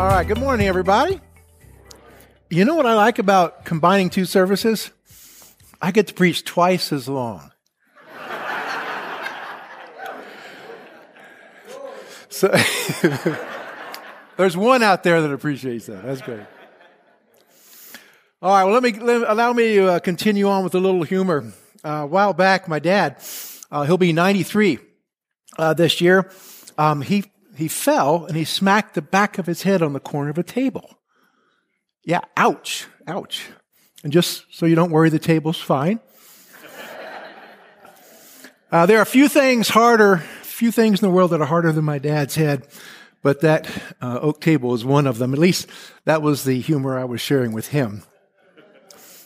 All right, good morning, everybody. You know what I like about combining two services? I get to preach twice as long. so there's one out there that appreciates that. That's great. All right, well, let me let, allow me to uh, continue on with a little humor. Uh, a while back, my dad, uh, he'll be 93 uh, this year. Um, he he fell and he smacked the back of his head on the corner of a table. Yeah, ouch, ouch. And just so you don't worry, the table's fine. Uh, there are a few things harder, few things in the world that are harder than my dad's head, but that uh, oak table is one of them. At least that was the humor I was sharing with him.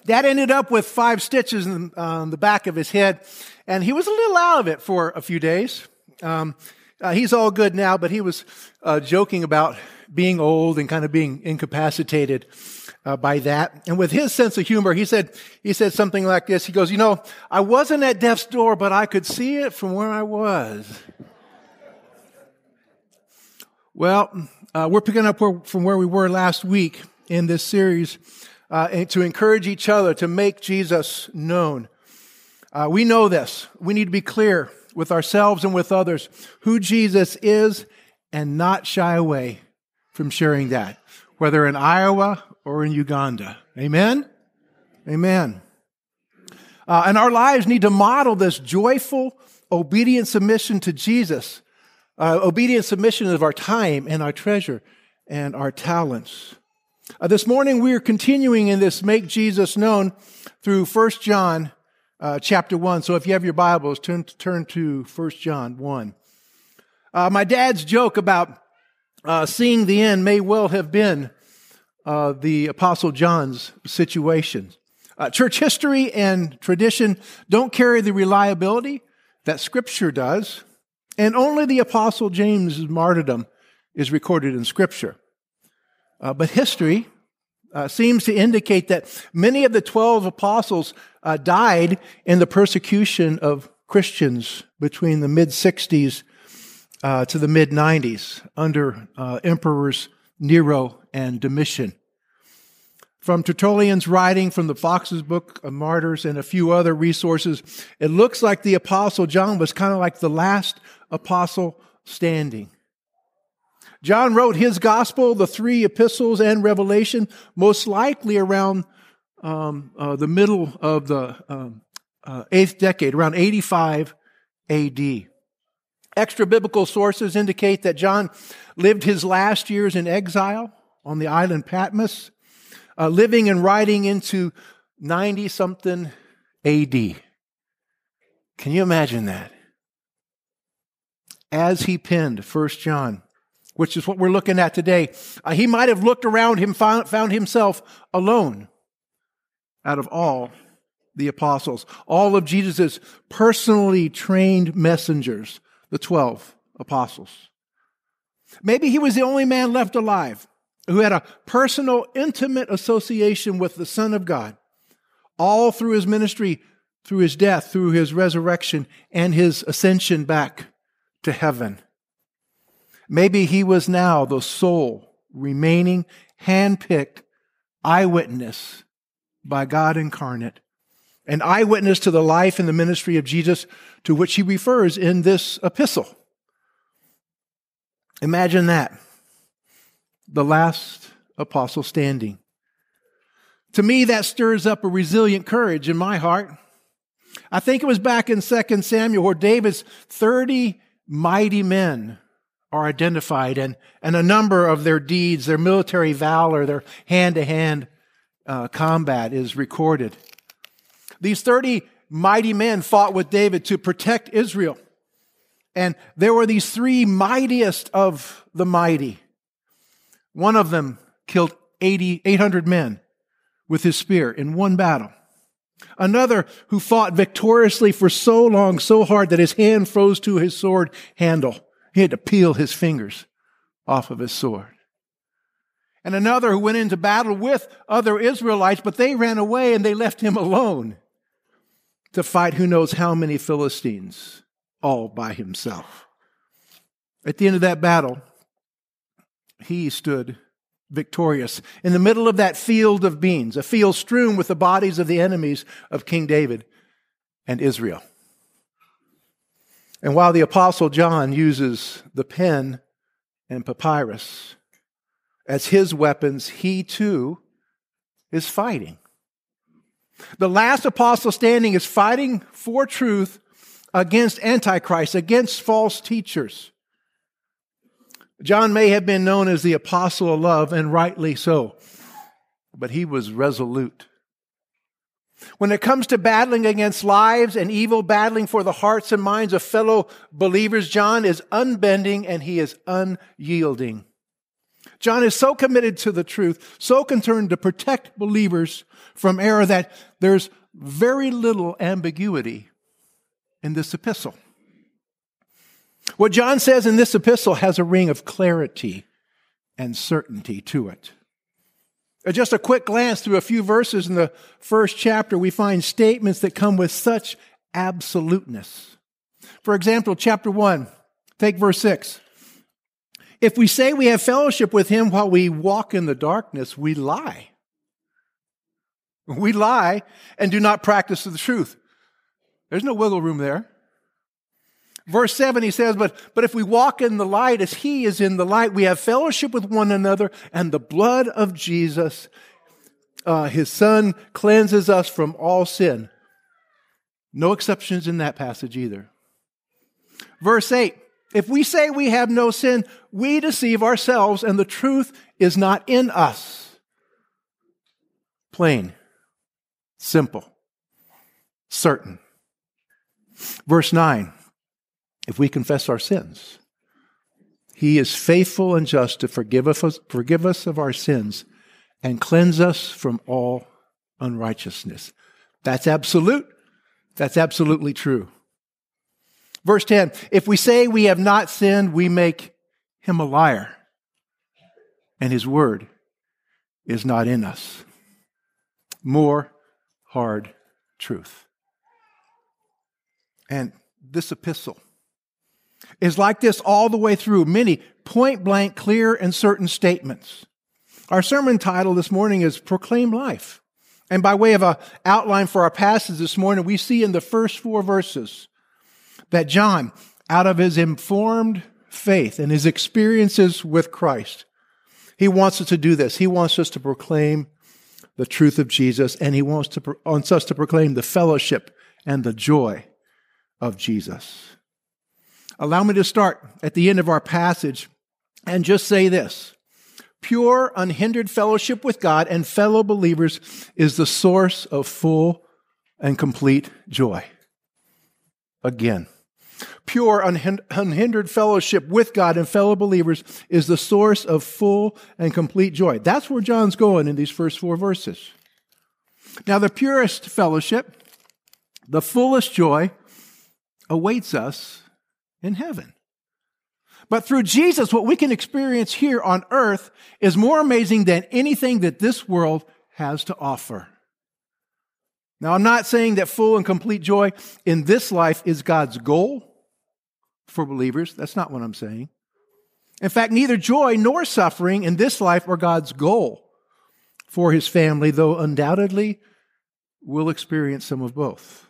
Dad ended up with five stitches on um, the back of his head, and he was a little out of it for a few days. Um, uh, he's all good now, but he was uh, joking about being old and kind of being incapacitated uh, by that. And with his sense of humor, he said, he said something like this. He goes, you know, I wasn't at death's door, but I could see it from where I was. Well, uh, we're picking up where, from where we were last week in this series uh, to encourage each other to make Jesus known. Uh, we know this. We need to be clear with ourselves and with others who Jesus is and not shy away from sharing that, whether in Iowa or in Uganda. Amen? Amen. Uh, and our lives need to model this joyful, obedient submission to Jesus, uh, obedient submission of our time and our treasure and our talents. Uh, this morning we are continuing in this Make Jesus Known through 1 John uh, chapter 1. So if you have your Bibles, turn, turn to 1 John 1. Uh, my dad's joke about uh, seeing the end may well have been uh, the Apostle John's situation. Uh, church history and tradition don't carry the reliability that Scripture does, and only the Apostle James' martyrdom is recorded in Scripture. Uh, but history uh, seems to indicate that many of the 12 apostles uh, died in the persecution of Christians between the mid 60s uh, to the mid 90s under uh, emperors Nero and Domitian. From Tertullian's writing, from the Foxe's Book of Martyrs, and a few other resources, it looks like the Apostle John was kind of like the last apostle standing. John wrote his gospel, the three epistles, and Revelation, most likely around um, uh, the middle of the um, uh, eighth decade, around 85 AD. Extra biblical sources indicate that John lived his last years in exile on the island Patmos, uh, living and writing into 90 something AD. Can you imagine that? As he penned First John, which is what we're looking at today, uh, he might have looked around him, found, found himself alone out of all the apostles, all of Jesus' personally trained messengers the 12 apostles. Maybe he was the only man left alive who had a personal, intimate association with the Son of God, all through his ministry, through his death, through his resurrection, and his ascension back to heaven. Maybe he was now the sole remaining handpicked eyewitness by God incarnate an eyewitness to the life and the ministry of Jesus to which he refers in this epistle. Imagine that. The last apostle standing. To me, that stirs up a resilient courage in my heart. I think it was back in 2 Samuel where David's 30 mighty men are identified and, and a number of their deeds, their military valor, their hand to hand combat is recorded. These 30 mighty men fought with David to protect Israel. And there were these three mightiest of the mighty. One of them killed 80, 800 men with his spear in one battle. Another who fought victoriously for so long, so hard that his hand froze to his sword handle. He had to peel his fingers off of his sword. And another who went into battle with other Israelites, but they ran away and they left him alone to fight who knows how many Philistines all by himself. At the end of that battle, he stood victorious in the middle of that field of beans, a field strewn with the bodies of the enemies of King David and Israel. And while the Apostle John uses the pen and papyrus as his weapons, he too is fighting. The last apostle standing is fighting for truth against Antichrist, against false teachers. John may have been known as the apostle of love, and rightly so, but he was resolute. When it comes to battling against lives and evil, battling for the hearts and minds of fellow believers, John is unbending and he is unyielding. John is so committed to the truth, so concerned to protect believers from error that there's very little ambiguity in this epistle. What John says in this epistle has a ring of clarity and certainty to it. Uh, just a quick glance through a few verses in the first chapter, we find statements that come with such absoluteness. For example, chapter 1, take verse 6. If we say we have fellowship with him while we walk in the darkness, we lie. We lie and do not practice the truth. There's no wiggle room there. Verse 7, he says, but, but if we walk in the light as he is in the light, we have fellowship with one another, and the blood of Jesus, uh, his son, cleanses us from all sin. No exceptions in that passage either. Verse 8, if we say we have no sin, we deceive ourselves, and the truth is not in us. Plain, simple, certain. Verse 9, if we confess our sins. He is faithful and just to forgive us, forgive us of our sins and cleanse us from all unrighteousness. That's absolute. That's absolutely true. Verse 10 If we say we have not sinned, we make him a liar, and his word is not in us. More hard truth. And this epistle is like this all the way through, many point blank, clear, and certain statements. Our sermon title this morning is Proclaim Life. And by way of an outline for our passage this morning, we see in the first four verses that John, out of his informed faith and his experiences with Christ, he wants us to do this. He wants us to proclaim the truth of Jesus, and he wants, to, wants us to proclaim the fellowship and the joy of Jesus. Allow me to start at the end of our passage and just say this. Pure, unhindered fellowship with God and fellow believers is the source of full and complete joy. Again, pure, unhindered fellowship with God and fellow believers is the source of full and complete joy. That's where John's going in these first four verses. Now, the purest fellowship, the fullest joy, awaits us in heaven. But through Jesus, what we can experience here on earth is more amazing than anything that this world has to offer. Now, I'm not saying that full and complete joy in this life is God's goal for believers. That's not what I'm saying. In fact, neither joy nor suffering in this life are God's goal for his family, though undoubtedly we'll experience some of both.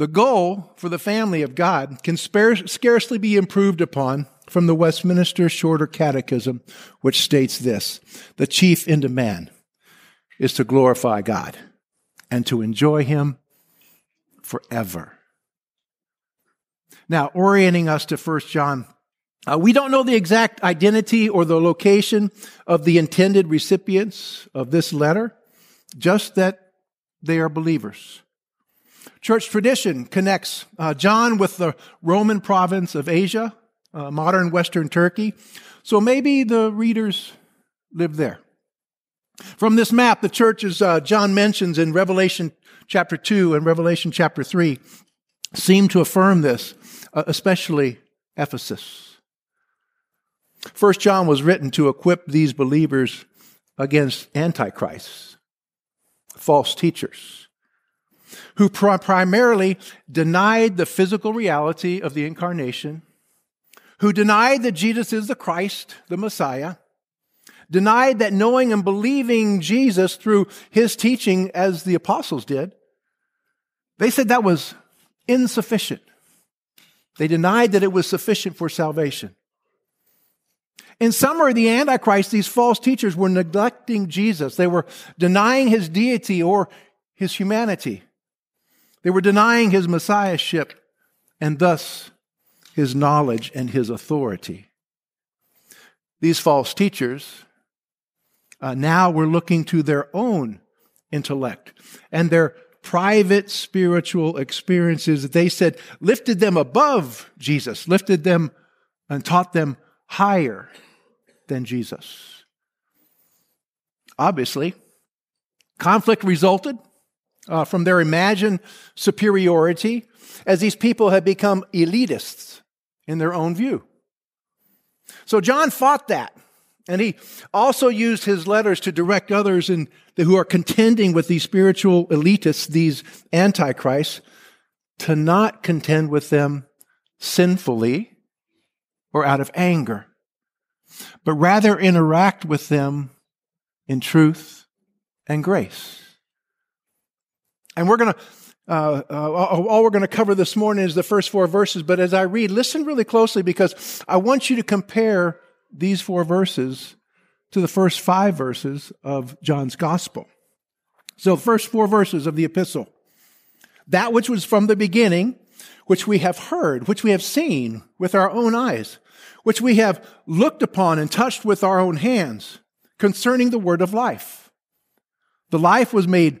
The goal for the family of God can scarcely be improved upon from the Westminster Shorter Catechism, which states this The chief end of man is to glorify God and to enjoy Him forever. Now, orienting us to 1 John, uh, we don't know the exact identity or the location of the intended recipients of this letter, just that they are believers. Church tradition connects uh, John with the Roman province of Asia, uh, modern Western Turkey. So maybe the readers lived there. From this map, the churches uh, John mentions in Revelation chapter 2 and Revelation chapter 3 seem to affirm this, uh, especially Ephesus. First John was written to equip these believers against antichrists, false teachers who primarily denied the physical reality of the incarnation, who denied that Jesus is the Christ, the Messiah, denied that knowing and believing Jesus through his teaching as the apostles did, they said that was insufficient. They denied that it was sufficient for salvation. In summary, the Antichrist, these false teachers were neglecting Jesus. They were denying his deity or his humanity. They were denying his messiahship and thus his knowledge and his authority. These false teachers uh, now were looking to their own intellect and their private spiritual experiences that they said lifted them above Jesus, lifted them and taught them higher than Jesus. Obviously, conflict resulted uh, from their imagined superiority as these people had become elitists in their own view. So John fought that. And he also used his letters to direct others in, who are contending with these spiritual elitists, these antichrists, to not contend with them sinfully or out of anger, but rather interact with them in truth and grace. And we're going to, uh, uh, all we're going to cover this morning is the first four verses, but as I read, listen really closely because I want you to compare these four verses to the first five verses of John's gospel. So, first four verses of the epistle. That which was from the beginning, which we have heard, which we have seen with our own eyes, which we have looked upon and touched with our own hands concerning the word of life. The life was made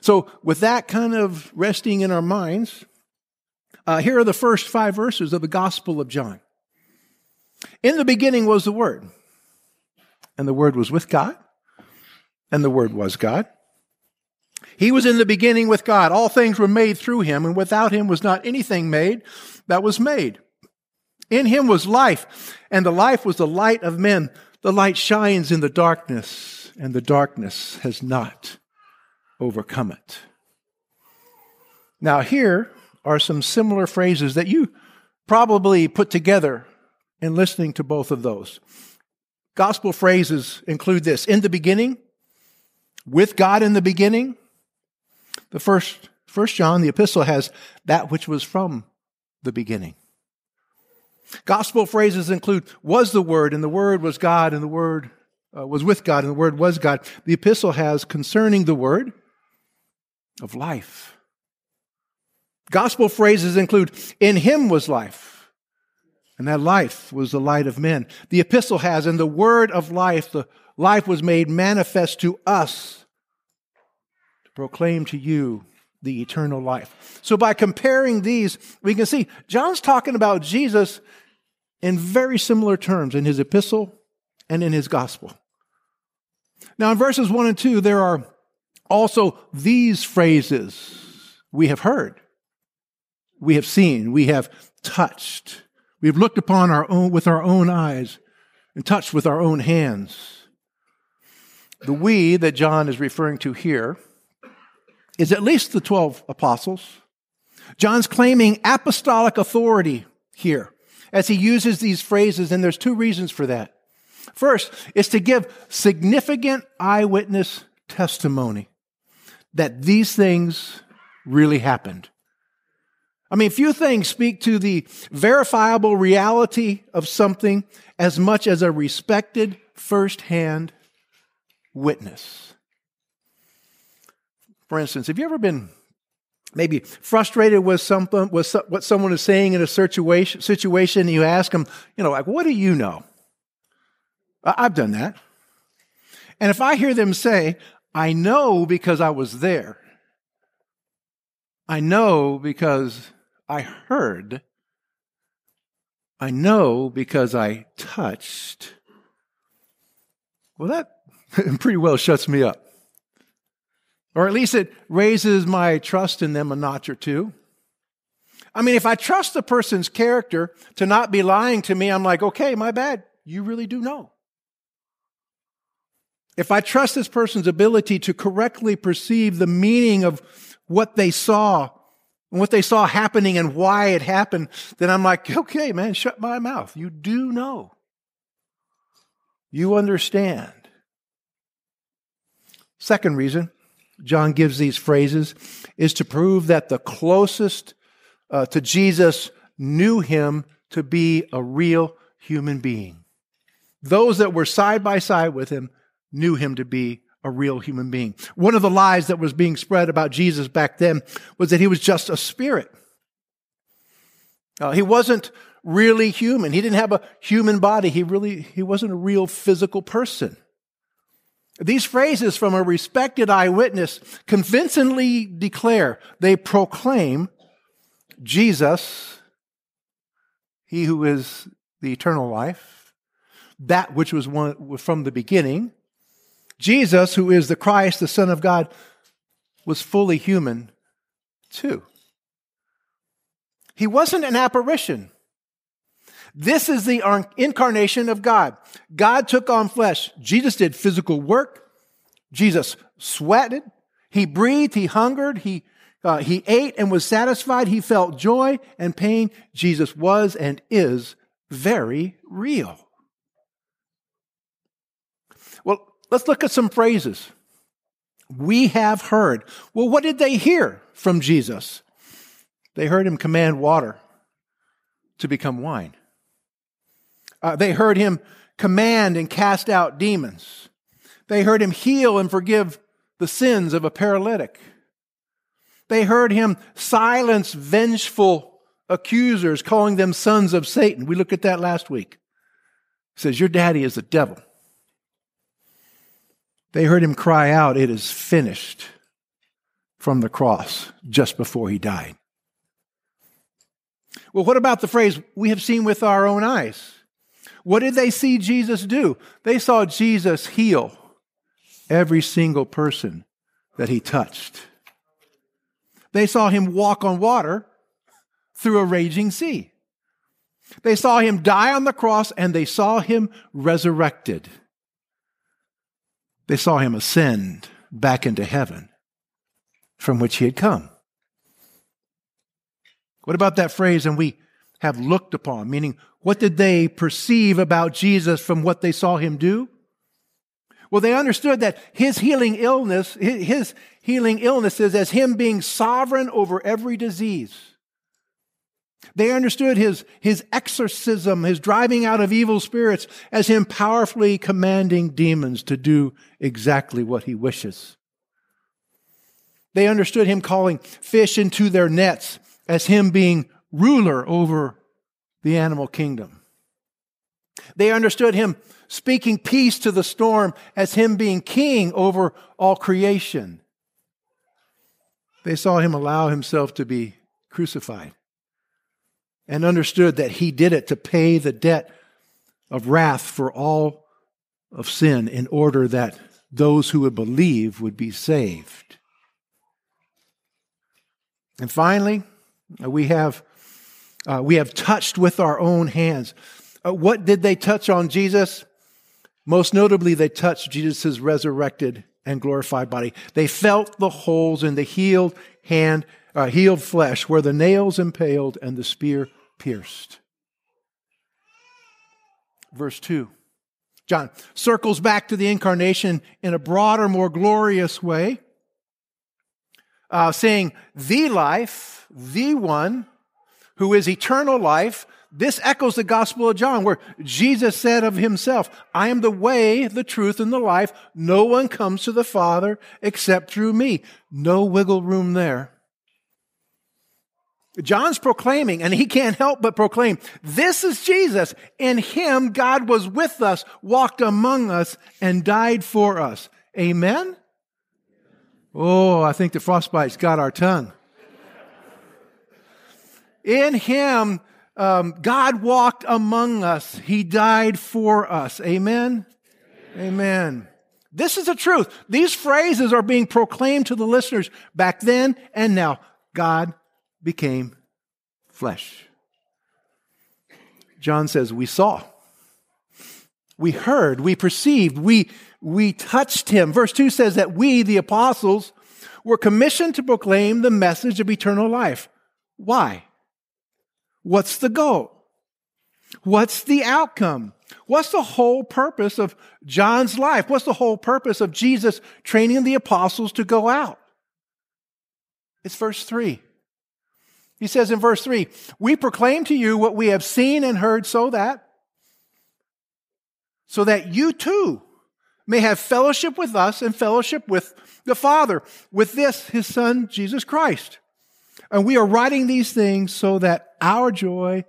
So, with that kind of resting in our minds, uh, here are the first five verses of the Gospel of John. In the beginning was the Word, and the Word was with God, and the Word was God. He was in the beginning with God. All things were made through him, and without him was not anything made that was made. In him was life, and the life was the light of men. The light shines in the darkness, and the darkness has not overcome it. Now, here are some similar phrases that you probably put together in listening to both of those. Gospel phrases include this in the beginning, with God in the beginning. The first, first John, the epistle has that which was from the beginning. Gospel phrases include was the Word, and the Word was God, and the Word uh, was with God, and the Word was God. The epistle has concerning the Word, of life. Gospel phrases include, in him was life, and that life was the light of men. The epistle has, in the word of life, the life was made manifest to us to proclaim to you the eternal life. So by comparing these, we can see John's talking about Jesus in very similar terms in his epistle and in his gospel. Now in verses 1 and 2, there are also, these phrases we have heard, we have seen, we have touched, we have looked upon our own with our own eyes and touched with our own hands. The we that John is referring to here is at least the 12 apostles. John's claiming apostolic authority here as he uses these phrases, and there's two reasons for that. First is to give significant eyewitness testimony that these things really happened. I mean, few things speak to the verifiable reality of something as much as a respected firsthand witness. For instance, have you ever been maybe frustrated with something, with what someone is saying in a situation, situation and you ask them, you know, like, what do you know? I've done that. And if I hear them say, I know because I was there. I know because I heard. I know because I touched. Well, that, pretty well shuts me up. Or at least it raises my trust in them a notch or two. I mean, if I trust the person's character to not be lying to me, I'm like, okay, my bad. You really do know. If I trust this person's ability to correctly perceive the meaning of what they saw and what they saw happening and why it happened, then I'm like, okay, man, shut my mouth. You do know. You understand. Second reason John gives these phrases is to prove that the closest uh, to Jesus knew him to be a real human being. Those that were side by side with him knew him to be a real human being. One of the lies that was being spread about Jesus back then was that he was just a spirit. Uh, he wasn't really human. He didn't have a human body. He really, he wasn't a real physical person. These phrases from a respected eyewitness convincingly declare, they proclaim Jesus, he who is the eternal life, that which was one from the beginning, Jesus, who is the Christ, the Son of God, was fully human too. He wasn't an apparition. This is the incarnation of God. God took on flesh. Jesus did physical work. Jesus sweated. He breathed. He hungered. He, uh, he ate and was satisfied. He felt joy and pain. Jesus was and is very real. Well, let's look at some phrases. We have heard. Well, what did they hear from Jesus? They heard him command water to become wine. Uh, they heard him command and cast out demons. They heard him heal and forgive the sins of a paralytic. They heard him silence vengeful accusers, calling them sons of Satan. We looked at that last week. He says, Your daddy is the devil. They heard him cry out, It is finished, from the cross just before he died. Well, what about the phrase, we have seen with our own eyes? What did they see Jesus do? They saw Jesus heal every single person that he touched. They saw him walk on water through a raging sea. They saw him die on the cross and they saw him resurrected. They saw him ascend back into heaven from which he had come. What about that phrase, and we have looked upon? Meaning, what did they perceive about Jesus from what they saw him do? Well, they understood that his healing illness, his healing illnesses as him being sovereign over every disease. They understood his, his exorcism, his driving out of evil spirits as him powerfully commanding demons to do exactly what he wishes. They understood him calling fish into their nets as him being ruler over the animal kingdom. They understood him speaking peace to the storm as him being king over all creation. They saw him allow himself to be crucified and understood that he did it to pay the debt of wrath for all of sin in order that those who would believe would be saved. And finally, we have uh, we have touched with our own hands. Uh, what did they touch on Jesus? Most notably, they touched Jesus' resurrected and glorified body. They felt the holes in the healed hand, uh, healed flesh where the nails impaled and the spear pierced. Verse 2. John circles back to the incarnation in a broader, more glorious way, uh, saying, The life, the one who is eternal life. This echoes the Gospel of John, where Jesus said of himself, I am the way, the truth, and the life. No one comes to the Father except through me. No wiggle room there. John's proclaiming, and he can't help but proclaim, this is Jesus. In him, God was with us, walked among us, and died for us. Amen? Oh, I think the frostbite's got our tongue. In him, um, God walked among us. He died for us. Amen? Amen. Amen. This is the truth. These phrases are being proclaimed to the listeners back then and now. God became flesh. John says, We saw, we heard, we perceived, we, we touched him. Verse 2 says that we, the apostles, were commissioned to proclaim the message of eternal life. Why? What's the goal? What's the outcome? What's the whole purpose of John's life? What's the whole purpose of Jesus training the apostles to go out? It's verse 3. He says in verse 3 We proclaim to you what we have seen and heard so that, so that you too may have fellowship with us and fellowship with the Father, with this, his Son, Jesus Christ. And we are writing these things so that our joy,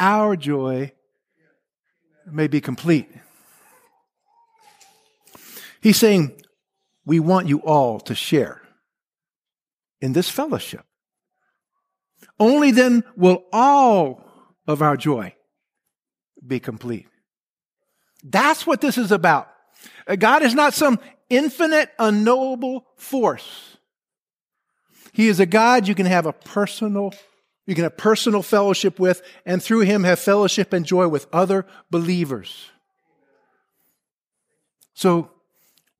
our joy may be complete. He's saying, we want you all to share in this fellowship. Only then will all of our joy be complete. That's what this is about. Uh, God is not some infinite, unknowable force. He is a God you can have a personal, you can have personal fellowship with, and through him have fellowship and joy with other believers. So,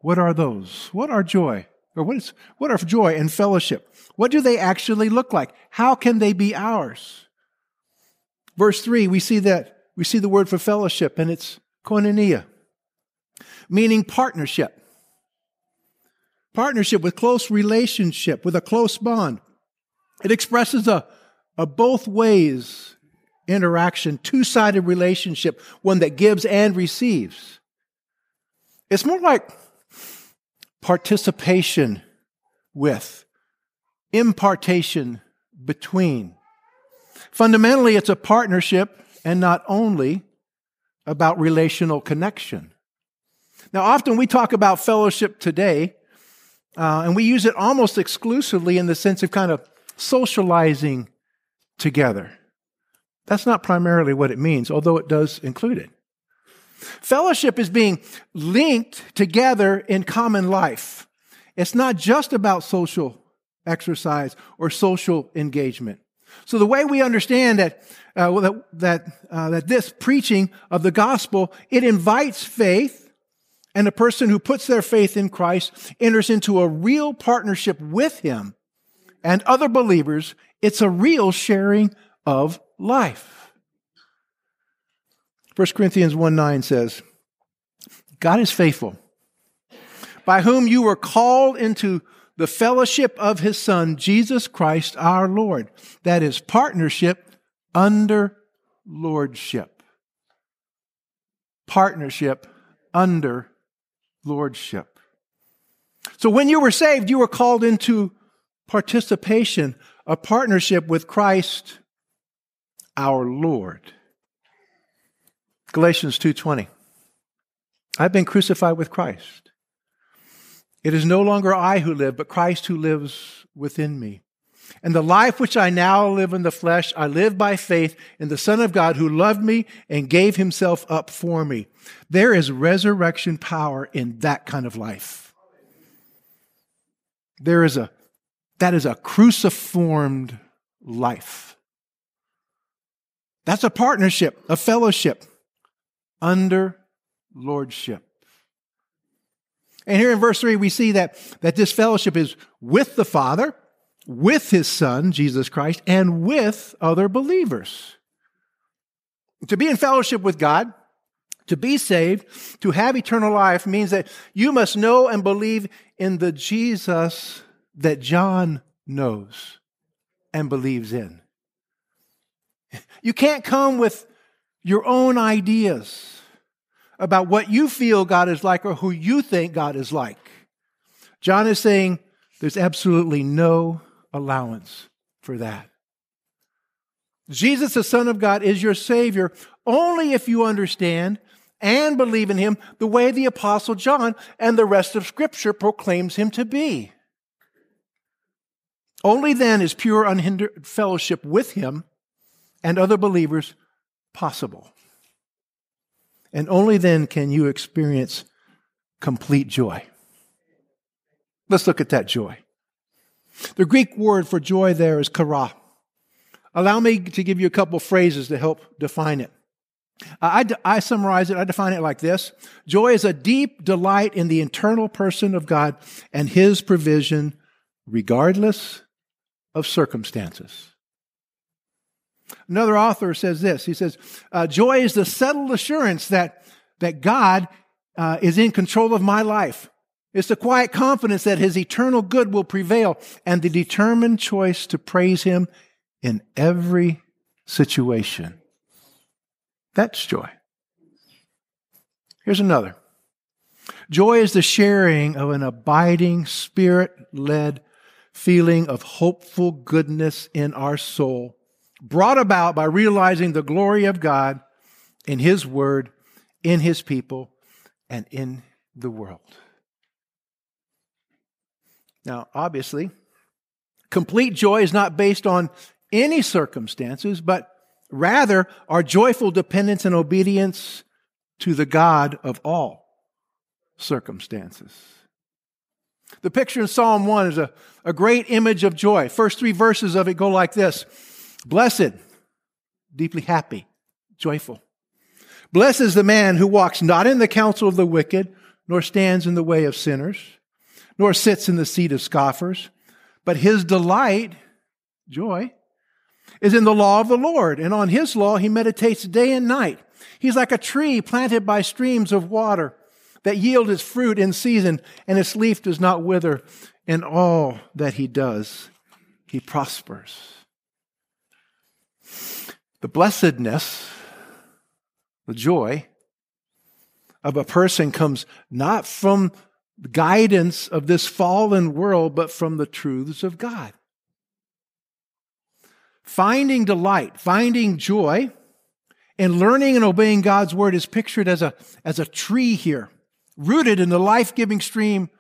what are those? What are joy? Or what is what are joy and fellowship? What do they actually look like? How can they be ours? Verse 3, we see that we see the word for fellowship, and it's koinonia, meaning partnership. Partnership with close relationship, with a close bond. It expresses a, a both ways interaction, two sided relationship, one that gives and receives. It's more like participation with, impartation between. Fundamentally, it's a partnership and not only about relational connection. Now, often we talk about fellowship today uh, and we use it almost exclusively in the sense of kind of socializing together. That's not primarily what it means, although it does include it. Fellowship is being linked together in common life. It's not just about social exercise or social engagement. So the way we understand that uh, that that, uh, that this preaching of the gospel it invites faith and a person who puts their faith in Christ enters into a real partnership with Him and other believers. It's a real sharing of life. 1 Corinthians 1 9 says, God is faithful, by whom you were called into the fellowship of His Son, Jesus Christ our Lord. That is partnership under lordship. Partnership under lordship. So when you were saved, you were called into participation, a partnership with Christ our Lord. Galatians 2:20 I've been crucified with Christ. It is no longer I who live, but Christ who lives within me. And the life which I now live in the flesh, I live by faith in the Son of God who loved me and gave himself up for me. There is resurrection power in that kind of life. There is a, that is a cruciformed life. That's a partnership, a fellowship under lordship. And here in verse 3, we see that, that this fellowship is with the Father with his son, Jesus Christ, and with other believers. To be in fellowship with God, to be saved, to have eternal life means that you must know and believe in the Jesus that John knows and believes in. You can't come with your own ideas about what you feel God is like or who you think God is like. John is saying there's absolutely no allowance for that. Jesus, the Son of God, is your Savior only if you understand and believe in Him the way the Apostle John and the rest of Scripture proclaims Him to be. Only then is pure, unhindered fellowship with Him and other believers possible. And only then can you experience complete joy. Let's look at that joy. The Greek word for joy there is chara. Allow me to give you a couple phrases to help define it. I, I, summarize it, I define it like this Joy is a deep delight in the internal person of God and His provision, regardless of circumstances. Another author says this He says, uh, Joy is the settled assurance that, that God uh, is in control of my life. It's the quiet confidence that His eternal good will prevail and the determined choice to praise Him in every situation. That's joy. Here's another. Joy is the sharing of an abiding, spirit led feeling of hopeful goodness in our soul, brought about by realizing the glory of God in His Word, in His people, and in the world. Now, obviously, complete joy is not based on any circumstances, but rather our joyful dependence and obedience to the God of all circumstances. The picture in Psalm 1 is a, a great image of joy. First three verses of it go like this Blessed, deeply happy, joyful. Blessed is the man who walks not in the counsel of the wicked, nor stands in the way of sinners, nor sits in the seat of scoffers, but his delight, joy, is in the law of the Lord, and on his law he meditates day and night. He's like a tree planted by streams of water that yield its fruit in season, and its leaf does not wither. In all that he does, he prospers. The blessedness, the joy of a person comes not from the guidance of this fallen world, but from the truths of God. Finding delight, finding joy, and learning and obeying God's word is pictured as a, as a tree here, rooted in the life giving stream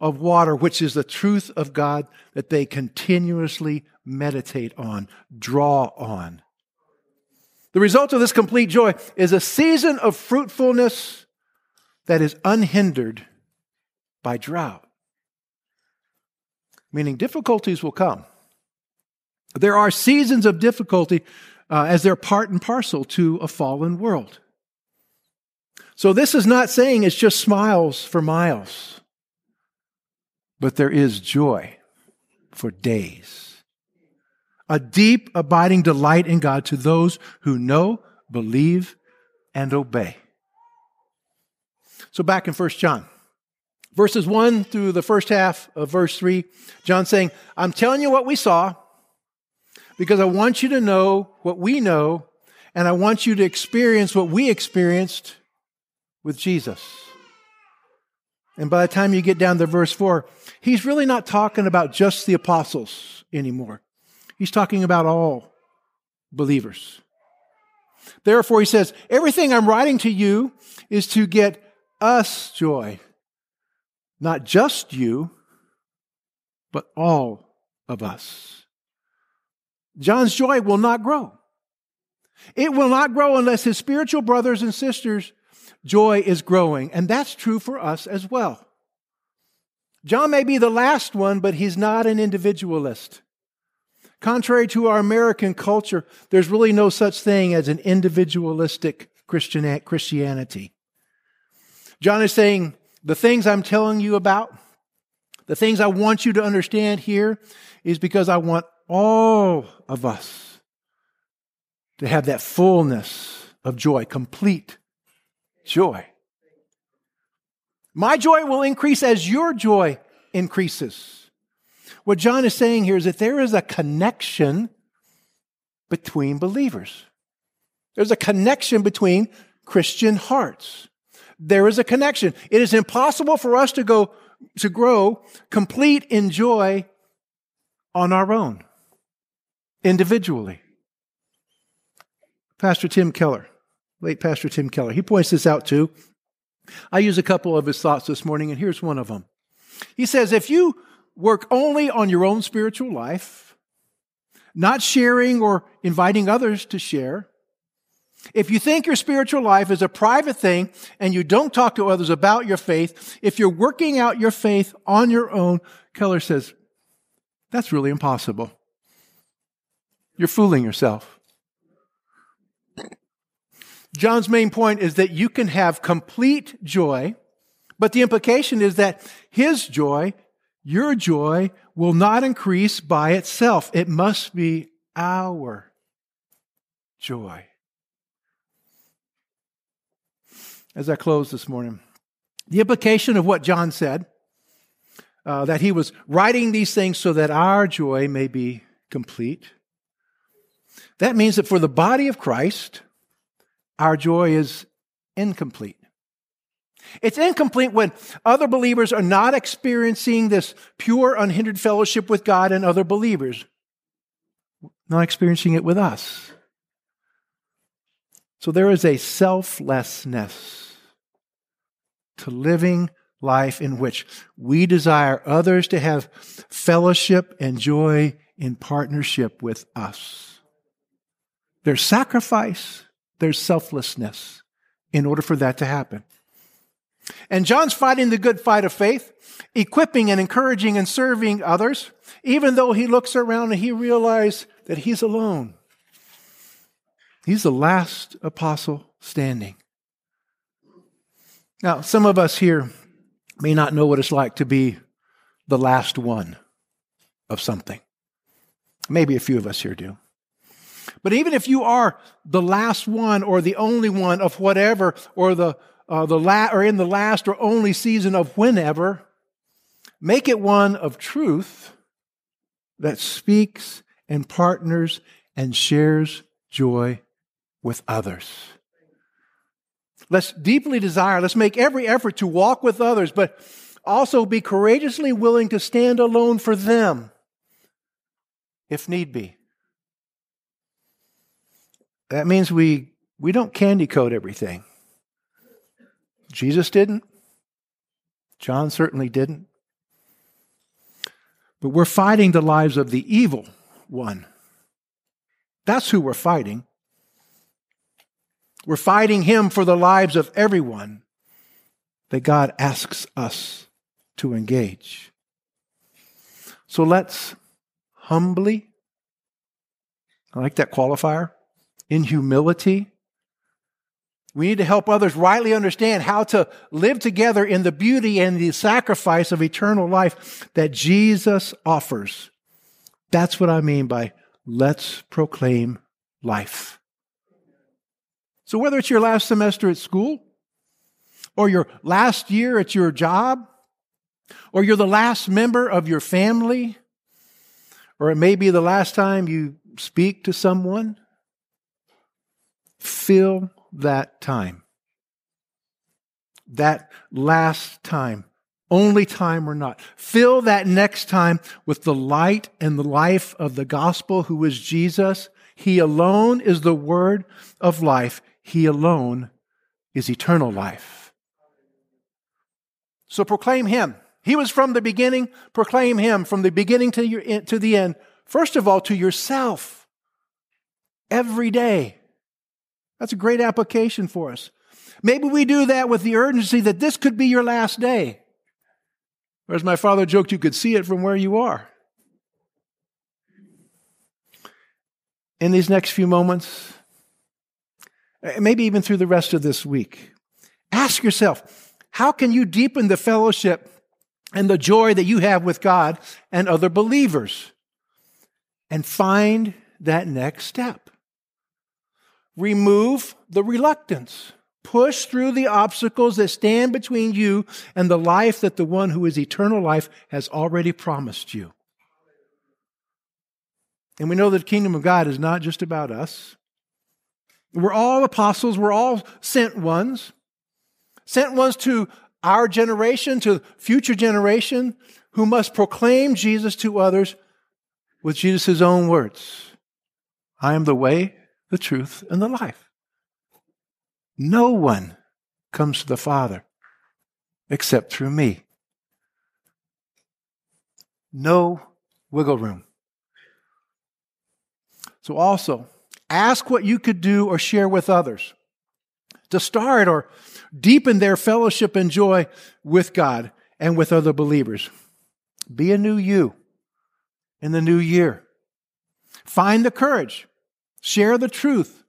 of water, which is the truth of God that they continuously meditate on, draw on. The result of this complete joy is a season of fruitfulness that is unhindered by drought. Meaning difficulties will come. There are seasons of difficulty uh, as they're part and parcel to a fallen world. So this is not saying it's just smiles for miles, but there is joy for days. A deep, abiding delight in God to those who know, believe, and obey. So back in 1 John, verses 1 through the first half of verse 3, John saying, I'm telling you what we saw because I want you to know what we know, and I want you to experience what we experienced with Jesus. And by the time you get down to verse 4, he's really not talking about just the apostles anymore. He's talking about all believers. Therefore, he says, Everything I'm writing to you is to get us joy. Not just you, but all of us. John's joy will not grow. It will not grow unless his spiritual brothers and sisters' joy is growing. And that's true for us as well. John may be the last one, but he's not an individualist. Contrary to our American culture, there's really no such thing as an individualistic Christian, Christianity. John is saying, the things I'm telling you about, the things I want you to understand here, is because I want all of us to have that fullness of joy, complete joy. My joy will increase as your joy increases. What John is saying here is that there is a connection between believers. There's a connection between Christian hearts. There is a connection. It is impossible for us to go to grow complete in joy on our own individually. Pastor Tim Keller, late Pastor Tim Keller, he points this out too. I use a couple of his thoughts this morning, and here's one of them. He says, if you work only on your own spiritual life, not sharing or inviting others to share, If you think your spiritual life is a private thing and you don't talk to others about your faith, if you're working out your faith on your own, Keller says, that's really impossible. You're fooling yourself. John's main point is that you can have complete joy, but the implication is that his joy, your joy, will not increase by itself. It must be our joy. As I close this morning, the implication of what John said, uh, that he was writing these things so that our joy may be complete. That means that for the body of Christ, our joy is incomplete. It's incomplete when other believers are not experiencing this pure, unhindered fellowship with God and other believers, not experiencing it with us. So there is a selflessness to living life in which we desire others to have fellowship and joy in partnership with us. There's sacrifice, there's selflessness in order for that to happen. And John's fighting the good fight of faith, equipping and encouraging and serving others, even though he looks around and he realizes that he's alone. He's the last apostle standing. Now, some of us here may not know what it's like to be the last one of something. Maybe a few of us here do. But even if you are the last one or the only one of whatever, or the uh, the la- or in the last or only season of whenever, make it one of truth that speaks and partners and shares joy with others. Let's deeply desire, let's make every effort to walk with others, but also be courageously willing to stand alone for them if need be. That means we, we don't candy coat everything. Jesus didn't. John certainly didn't. But we're fighting the lives of the evil one. That's who we're fighting. We're fighting him for the lives of everyone that God asks us to engage. So let's humbly, I like that qualifier, in humility, we need to help others rightly understand how to live together in the beauty and the sacrifice of eternal life that Jesus offers. That's what I mean by let's proclaim life. So, whether it's your last semester at school, or your last year at your job, or you're the last member of your family, or it may be the last time you speak to someone, fill that time. That last time. Only time or not. Fill that next time with the light and the life of the gospel who is Jesus. He alone is the word of life. He alone is eternal life. So proclaim him. He was from the beginning. Proclaim him from the beginning to, your, to the end. First of all, to yourself. Every day. That's a great application for us. Maybe we do that with the urgency that this could be your last day. Or as my father joked, you could see it from where you are. In these next few moments, eh, maybe even through the rest of this week, ask yourself how can you deepen the fellowship and the joy that you have with God and other believers? And find that next step. Remove the reluctance. Push through the obstacles that stand between you and the life that the one who is eternal life has already promised you. And we know that the kingdom of God is not just about us. We're all apostles, we're all sent ones. Sent ones to our generation, to future generation, who must proclaim Jesus to others with Jesus' own words. I am the way, the truth, and the life. No one comes to the Father except through me. No wiggle room. So, also, ask what you could do or share with others to start or deepen their fellowship and joy with God and with other believers. Be a new you in the new year. Find the courage, share the truth,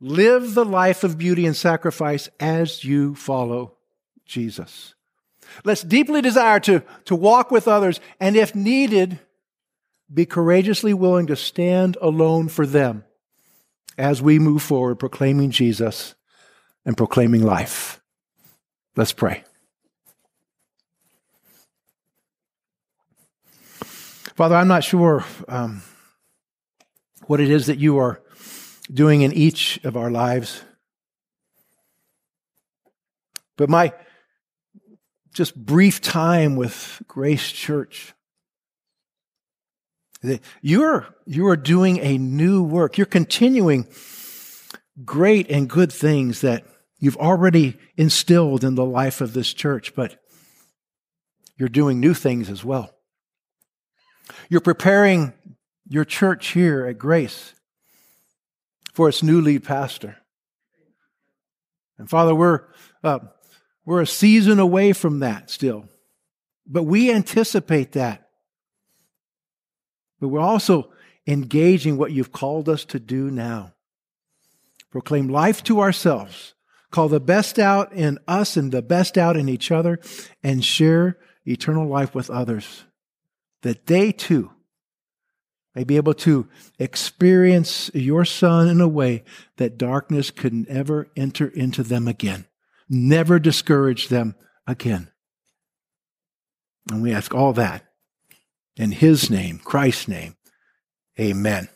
live the life of beauty and sacrifice as you follow Jesus. Let's deeply desire to, to walk with others, and if needed, be courageously willing to stand alone for them as we move forward proclaiming Jesus and proclaiming life. Let's pray. Father, I'm not sure um, what it is that you are doing in each of our lives. But my just brief time with Grace Church, you're, you are doing a new work. You're continuing great and good things that you've already instilled in the life of this church, but you're doing new things as well. You're preparing your church here at Grace for its new lead pastor. And Father, we're, uh, we're a season away from that still, but we anticipate that. But we're also engaging what you've called us to do now. Proclaim life to ourselves, call the best out in us and the best out in each other, and share eternal life with others, that they too may be able to experience your Son in a way that darkness could never enter into them again, never discourage them again. And we ask all that in His name, Christ's name. Amen.